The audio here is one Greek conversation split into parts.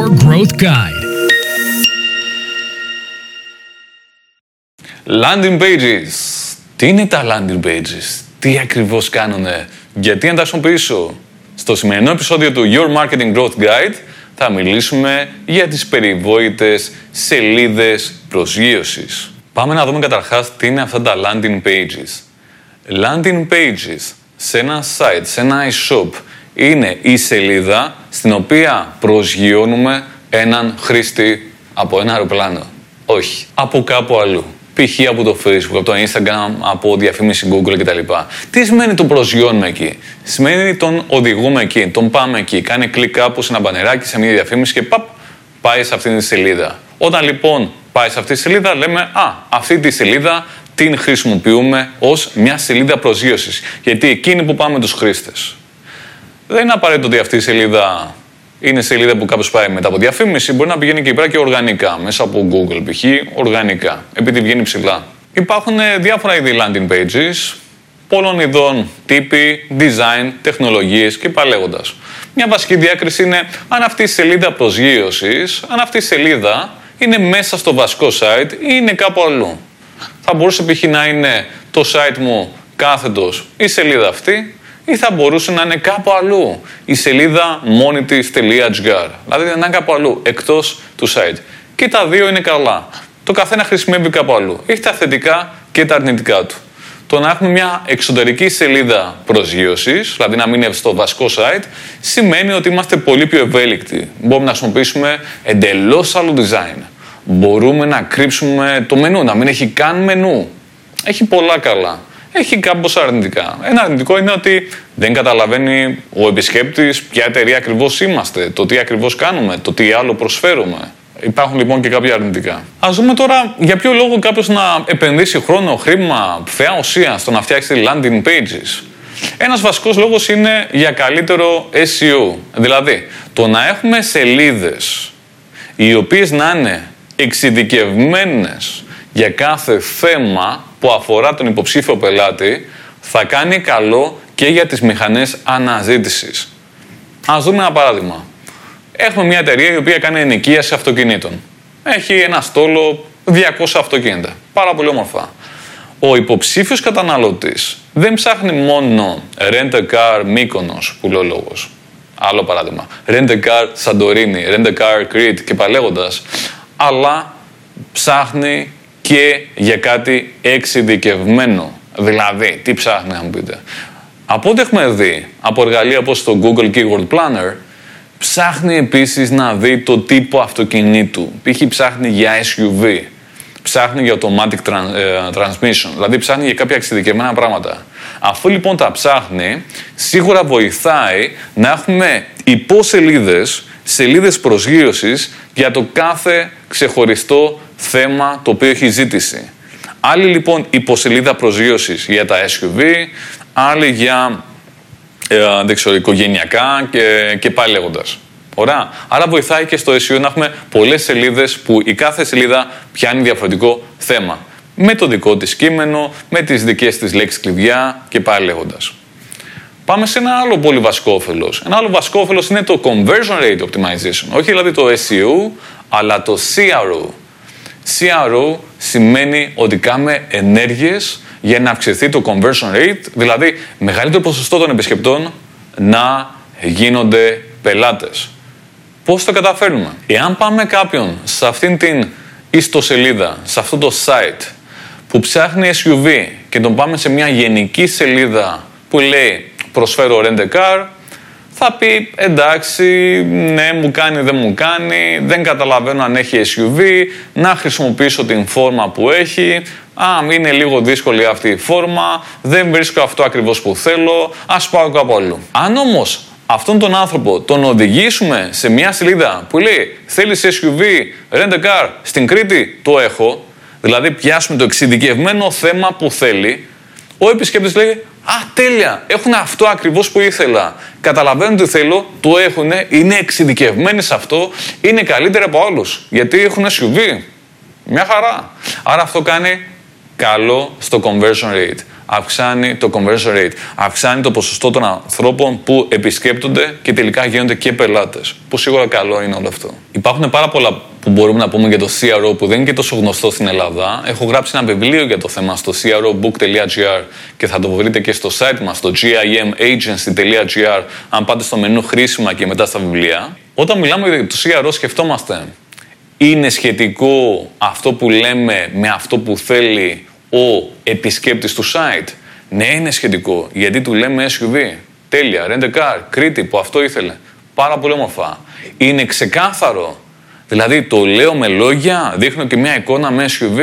Your Growth Guide. Landing pages. Τι είναι τα landing pages, τι ακριβώς κάνουνε, γιατί να τα χρησιμοποιήσω; Στο σημερινό επεισόδιο του Your Marketing Growth Guide θα μιλήσουμε για τις περιβόητες σελίδες προσγείωσης. Πάμε να δούμε καταρχάς τι είναι αυτά τα landing pages. Landing pages σε ένα site, σε ένα e-shop, είναι η σελίδα στην οποία προσγειώνουμε έναν χρήστη από ένα αεροπλάνο. Όχι, από κάπου αλλού. Π.χ. από το Facebook, από το Instagram, από διαφήμιση Google κτλ. Τι σημαίνει το προσγειώνουμε εκεί; Σημαίνει τον οδηγούμε εκεί, τον πάμε εκεί. Κάνει κλικ κάπου σε ένα μπανεράκι, σε μια διαφήμιση και παπ, πάει σε αυτήν τη σελίδα. Όταν λοιπόν πάει σε αυτή τη σελίδα, λέμε Α, αυτή τη σελίδα την χρησιμοποιούμε ως μια σελίδα προσγείωσης. Γιατί εκείνη που πάμε τους χρήστες. Δεν είναι απαραίτητο ότι αυτή η σελίδα είναι σελίδα που κάποιος πάει μετά από διαφήμιση. Μπορεί να πηγαίνει και πέρα και οργανικά, μέσα από Google π.χ. οργανικά, επειδή βγαίνει ψηλά. Υπάρχουν ε, διάφορα είδη landing pages, πολλών ειδών, τύποι, design, τεχνολογίες και παλέγοντας. Μια βασική διάκριση είναι αν αυτή η σελίδα προσγείωσης, αν αυτή η σελίδα είναι μέσα στο βασικό site ή είναι κάπου αλλού. Θα μπορούσε π.χ. να είναι το site μου κάθετος η σελίδα αυτή ή θα μπορούσε να είναι κάπου αλλού η σελίδα μόνη Δηλαδή να είναι κάπου αλλού, εκτός του site. Και τα δύο είναι καλά. Το καθένα χρησιμεύει κάπου αλλού. Έχει τα θετικά και τα αρνητικά του. Το να έχουμε μια εξωτερική σελίδα προσγείωσης, δηλαδή να μην είναι στο βασικό site, σημαίνει ότι είμαστε πολύ πιο ευέλικτοι. Μπορούμε να χρησιμοποιήσουμε εντελώς άλλο design. Μπορούμε να κρύψουμε το μενού, να μην έχει καν μενού. Έχει πολλά καλά έχει κάπω αρνητικά. Ένα αρνητικό είναι ότι δεν καταλαβαίνει ο επισκέπτης ποια εταιρεία ακριβώς είμαστε, το τι ακριβώς κάνουμε, το τι άλλο προσφέρουμε. Υπάρχουν λοιπόν και κάποια αρνητικά. Α δούμε τώρα για ποιο λόγο κάποιος να επενδύσει χρόνο, χρήμα, φαιά ουσία στο να φτιάξει landing pages. Ένας βασικός λόγος είναι για καλύτερο SEO. Δηλαδή, το να έχουμε σελίδες οι οποίες να είναι εξειδικευμένες για κάθε θέμα που αφορά τον υποψήφιο πελάτη θα κάνει καλό και για τις μηχανές αναζήτησης. Ας δούμε ένα παράδειγμα. Έχουμε μια εταιρεία η οποία κάνει ενοικίαση αυτοκινήτων. Έχει ένα στόλο 200 αυτοκίνητα. Πάρα πολύ όμορφα. Ο υποψήφιος καταναλωτής δεν ψάχνει μόνο rent a car Mykonos που λέει ο λόγος. Άλλο παράδειγμα. Rent a car Santorini, rent a car Crete και παλέγοντας. Αλλά ψάχνει και για κάτι εξειδικευμένο. Δηλαδή, τι ψάχνει να μου πείτε. Από ό,τι έχουμε δει από εργαλεία όπως το Google Keyword Planner, ψάχνει επίσης να δει το τύπο αυτοκινήτου. Π.χ. ψάχνει για SUV, ψάχνει για automatic ε, transmission, δηλαδή ψάχνει για κάποια εξειδικευμένα πράγματα. Αφού λοιπόν τα ψάχνει, σίγουρα βοηθάει να έχουμε υποσελίδες, σελίδες προσγείωσης για το κάθε ξεχωριστό θέμα το οποίο έχει ζήτηση. Άλλη λοιπόν υποσελίδα προσγείωσης για τα SUV, άλλη για ε, δεν ξέρω, οικογενειακά και, και πάλι λέγοντας. Ωραία. Άρα βοηθάει και στο SEO να έχουμε πολλές σελίδες που η κάθε σελίδα πιάνει διαφορετικό θέμα. Με το δικό της κείμενο, με τις δικές της λέξεις κλειδιά και πάλι λέγοντας. Πάμε σε ένα άλλο πολύ βασικό όφελος. Ένα άλλο βασικό όφελος είναι το conversion rate optimization. Όχι δηλαδή το SEO, αλλά το CRO. CRO σημαίνει ότι κάνουμε ενέργειες για να αυξηθεί το conversion rate, δηλαδή μεγαλύτερο ποσοστό των επισκεπτών να γίνονται πελάτες. Πώς το καταφέρνουμε; Εάν πάμε κάποιον σε αυτήν την ιστοσελίδα, σε αυτό το site που ψάχνει SUV και τον πάμε σε μια γενική σελίδα που λέει προσφέρω rent a car, θα πει εντάξει, ναι, μου κάνει, δεν μου κάνει, δεν καταλαβαίνω αν έχει SUV, να χρησιμοποιήσω την φόρμα που έχει, α, είναι λίγο δύσκολη αυτή η φόρμα, δεν βρίσκω αυτό ακριβώς που θέλω, ας πάω κάπου αλλού. Αν όμως αυτόν τον άνθρωπο τον οδηγήσουμε σε μια σελίδα που λέει θέλεις SUV, rent a car, στην Κρήτη, το έχω, δηλαδή πιάσουμε το εξειδικευμένο θέμα που θέλει, ο επισκέπτης λέει Α, τέλεια! Έχουν αυτό ακριβώς που ήθελα. Καταλαβαίνουν τι θέλω, το έχουν, είναι εξειδικευμένοι σε αυτό, είναι καλύτεροι από άλλους. Γιατί έχουν SUV. Μια χαρά. Άρα αυτό κάνει καλό στο conversion rate. αυξάνει το conversion rate, αυξάνει το ποσοστό των ανθρώπων που επισκέπτονται και τελικά γίνονται και πελάτες. Που σίγουρα καλό είναι όλο αυτό. Υπάρχουν πάρα πολλά που μπορούμε να πούμε για το CRO που δεν είναι και τόσο γνωστό στην Ελλάδα. Έχω γράψει ένα βιβλίο για το θέμα στο crobook.gr και θα το βρείτε και στο site μας στο gimagency.gr αν πάτε στο μενού χρήσιμα και μετά στα βιβλία. Όταν μιλάμε για το CRO σκεφτόμαστε είναι σχετικό αυτό που λέμε με αυτό που θέλει ο επισκέπτης του site; Ναι, είναι σχετικό, γιατί του λέμε SUV. Τέλεια, rent a car, Κρήτη που αυτό ήθελε. Πάρα πολύ όμορφα. Είναι ξεκάθαρο Δηλαδή το λέω με λόγια, δείχνω και μια εικόνα με SUV.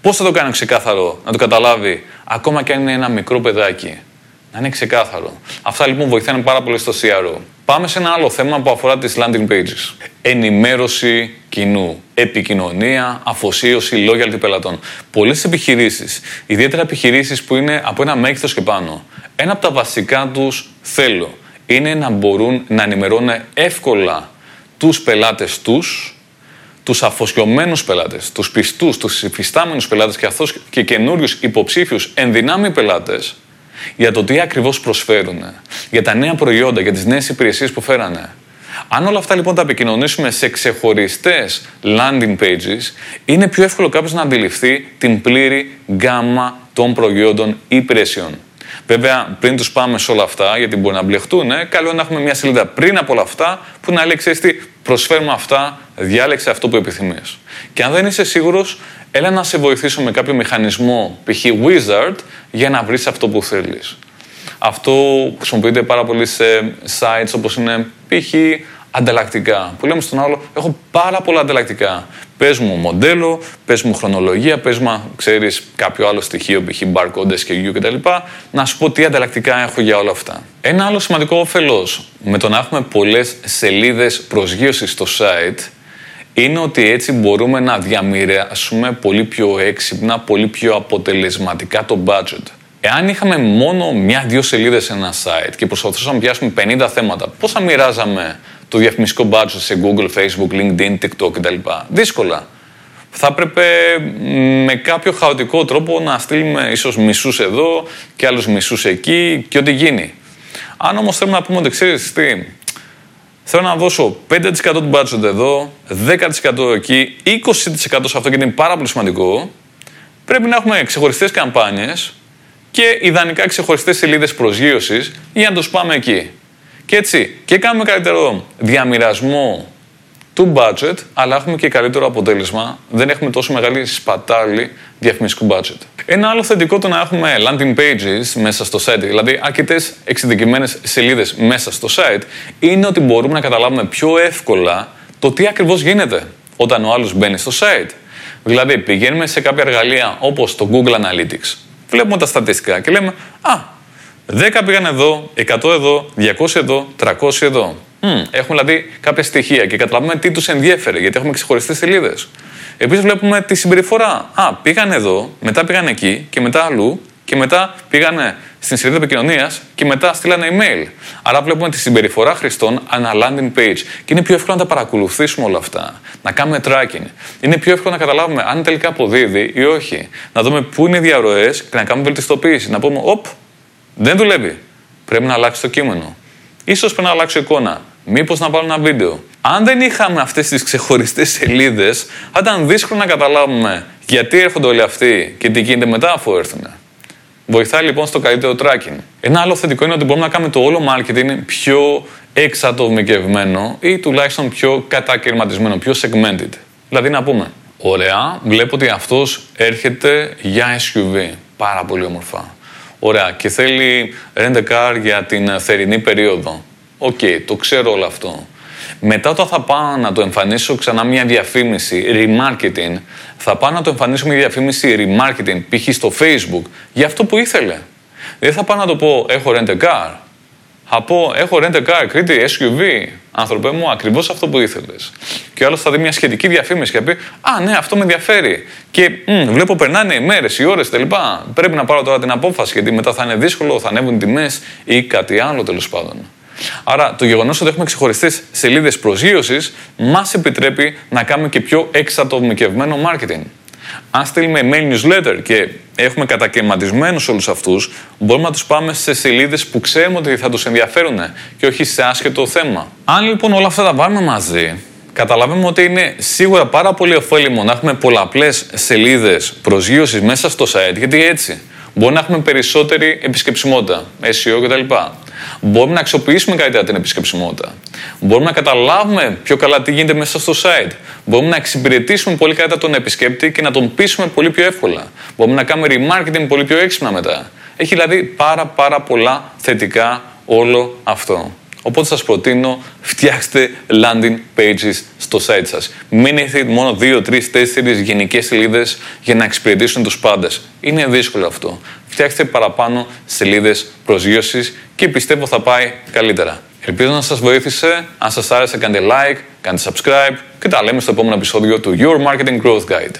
Πώς θα το κάνω ξεκάθαρο, να το καταλάβει, ακόμα και αν είναι ένα μικρό παιδάκι; Να είναι ξεκάθαρο. Αυτά λοιπόν βοηθάνε πάρα πολύ στο CRO. Πάμε σε ένα άλλο θέμα που αφορά τις landing pages. Ενημέρωση κοινού, επικοινωνία, αφοσίωση, loyalty πελατών. Πολλές επιχειρήσεις, ιδιαίτερα επιχειρήσεις που είναι από ένα μέγεθος και πάνω, ένα από τα βασικά τους θέλω είναι να μπορούν να ενημερώνουν εύκολα τους πελάτες τους, τους αφοσιωμένους πελάτες, τους πιστούς, τους υφιστάμενους πελάτες και αυτούς και καινούριους υποψήφιους ενδυνάμει πελάτες για το τι ακριβώς προσφέρουν, για τα νέα προϊόντα, για τις νέες υπηρεσίες που φέρανε. Αν όλα αυτά λοιπόν τα επικοινωνήσουμε σε ξεχωριστές landing pages, είναι πιο εύκολο κάποιος να αντιληφθεί την πλήρη γκάμα των προϊόντων ή υπηρεσιών. Βέβαια, πριν τους πάμε σε όλα αυτά, γιατί μπορεί να μπλεχτούν, ε, καλό είναι να έχουμε μια σελίδα πριν από όλα αυτά που να λέει: Ξέρεις τι, προσφέρουμε αυτά, διάλεξε αυτό που επιθυμείς. Και αν δεν είσαι σίγουρος, έλα να σε βοηθήσω με κάποιο μηχανισμό, π.χ. Wizard, για να βρεις αυτό που θέλεις. Αυτό χρησιμοποιείται πάρα πολύ σε sites όπως είναι π.χ ανταλλακτικά. Που λέμε στον άλλο, έχω πάρα πολλά ανταλλακτικά. Πες μου μοντέλο, πες μου χρονολογία, πες μου, ξέρεις, κάποιο άλλο στοιχείο, π.χ. barcode, SKU κτλ. Να σου πω τι ανταλλακτικά έχω για όλα αυτά. Ένα άλλο σημαντικό όφελος με το να έχουμε πολλές σελίδες προσγείωσης στο site είναι ότι έτσι μπορούμε να διαμοιράσουμε πολύ πιο έξυπνα, πολύ πιο αποτελεσματικά το budget. Εάν είχαμε μόνο μια-δύο σελίδες σε ένα site και προσπαθούσαμε να πιάσουμε 50 θέματα, πώς θα μοιράζαμε το διαφημιστικό budget σε Google, Facebook, LinkedIn, TikTok κτλ. Δύσκολα. Θα έπρεπε με κάποιο χαοτικό τρόπο να στείλουμε ίσως μισούς εδώ και άλλους μισούς εκεί και ό,τι γίνει. Αν όμως θέλουμε να πούμε ότι ξέρεις τι, θέλω να δώσω 5% του budget εδώ, 10% εκεί, 20% σε αυτό και είναι πάρα πολύ σημαντικό, πρέπει να έχουμε ξεχωριστές καμπάνιες και ιδανικά ξεχωριστές σελίδες προσγείωσης για να το πάμε εκεί. Και έτσι και κάνουμε καλύτερο διαμοιρασμό του budget, αλλά έχουμε και καλύτερο αποτέλεσμα. Δεν έχουμε τόσο μεγάλη σπατάλη διαφημιστικού budget. Ένα άλλο θετικό το να έχουμε landing pages μέσα στο site, δηλαδή αρκετές εξειδικευμένες σελίδες μέσα στο site, είναι ότι μπορούμε να καταλάβουμε πιο εύκολα το τι ακριβώς γίνεται όταν ο άλλος μπαίνει στο site. Δηλαδή, πηγαίνουμε σε κάποια εργαλεία όπως το Google Analytics, βλέπουμε τα στατιστικά και λέμε Α, 10 πήγαν εδώ, 100 εδώ, 200 εδώ, 300 εδώ. έχουμε δηλαδή κάποια στοιχεία και καταλαβαίνουμε τι τους ενδιέφερε, γιατί έχουμε ξεχωριστές σελίδες. Επίσης βλέπουμε τη συμπεριφορά. Α, πήγαν εδώ, μετά πήγαν εκεί και μετά αλλού και μετά πήγαν στην σελίδα επικοινωνίας και μετά στείλανε email. Άρα βλέπουμε τη συμπεριφορά χρηστών ανά landing page. Και είναι πιο εύκολο να τα παρακολουθήσουμε όλα αυτά. Να κάνουμε tracking. Είναι πιο εύκολο να καταλάβουμε αν τελικά αποδίδει ή όχι. Να δούμε πού είναι οι διαρροές και να κάνουμε βελτιστοποίηση. Να πούμε, Οπ, δεν δουλεύει. Πρέπει να αλλάξει το κείμενο. Ίσως πρέπει να αλλάξω εικόνα. Μήπως να βάλω ένα βίντεο. Αν δεν είχαμε αυτές τις ξεχωριστές σελίδες, θα ήταν δύσκολο να καταλάβουμε γιατί έρχονται όλοι αυτοί και τι γίνεται μετά αφού έρθουν. Βοηθάει λοιπόν στο καλύτερο tracking. Ένα άλλο θετικό είναι ότι μπορούμε να κάνουμε το όλο marketing πιο εξατομικευμένο ή τουλάχιστον πιο κατακερματισμένο, πιο segmented. Δηλαδή να πούμε, ωραία, βλέπω ότι αυτός έρχεται για SUV. Πάρα πολύ όμορφα. Ωραία. Και θέλει rent a car για την θερινή περίοδο. Οκ, το ξέρω όλο αυτό. Μετά όταν θα πάω να το εμφανίσω ξανά μια διαφήμιση remarketing, θα πάω να το εμφανίσω μια διαφήμιση remarketing, π.χ. στο Facebook, για αυτό που ήθελε. Δεν θα πάω να το πω έχω rent a car. Θα πω έχω rent a car, Κρήτη, SUV. Άνθρωπε μου, ακριβώς αυτό που ήθελες. Και ο άλλος θα δει μια σχετική διαφήμιση και θα πει Α, ναι, αυτό με ενδιαφέρει. Και μ, βλέπω περνάνε οι μέρες, οι ώρες κτλ. Πρέπει να πάρω τώρα την απόφαση γιατί μετά θα είναι δύσκολο, θα ανέβουν τιμές ή κάτι άλλο τέλος πάντων. Άρα το γεγονός ότι έχουμε ξεχωριστές σελίδες προσγείωσης μας επιτρέπει να κάνουμε και πιο εξατομικευμένο marketing. Αν στείλουμε email newsletter και έχουμε κατακαιρματισμένους όλους αυτούς, μπορούμε να τους πάμε σε σελίδες που ξέρουμε ότι θα τους ενδιαφέρουν και όχι σε άσχετο θέμα. Αν λοιπόν όλα αυτά τα βάλουμε μαζί, καταλαβαίνουμε ότι είναι σίγουρα πάρα πολύ ωφέλιμο να έχουμε πολλαπλές σελίδες προσγείωσης μέσα στο site, γιατί έτσι μπορεί να έχουμε περισσότερη επισκεψιμότητα, SEO κτλ. Μπορούμε να αξιοποιήσουμε καλύτερα την επισκεψιμότητα. Μπορούμε να καταλάβουμε πιο καλά τι γίνεται μέσα στο site. Μπορούμε να εξυπηρετήσουμε πολύ καλύτερα τον επισκέπτη και να τον πείσουμε πολύ πιο εύκολα. Μπορούμε να κάνουμε remarketing πολύ πιο έξυπνα μετά. Έχει δηλαδή πάρα πάρα πολλά θετικά όλο αυτό. Οπότε σας προτείνω φτιάξτε landing pages στο site σας. Μην έχετε μόνο 2, 3, 4 γενικές σελίδες για να εξυπηρετήσουν τους πάντες. Είναι δύσκολο αυτό. Φτιάξτε παραπάνω σελίδες προσγείωσης και πιστεύω θα πάει καλύτερα. Ελπίζω να σας βοήθησε. Αν σας άρεσε κάντε like, κάντε subscribe και τα λέμε στο επόμενο επεισόδιο του Your Marketing Growth Guide.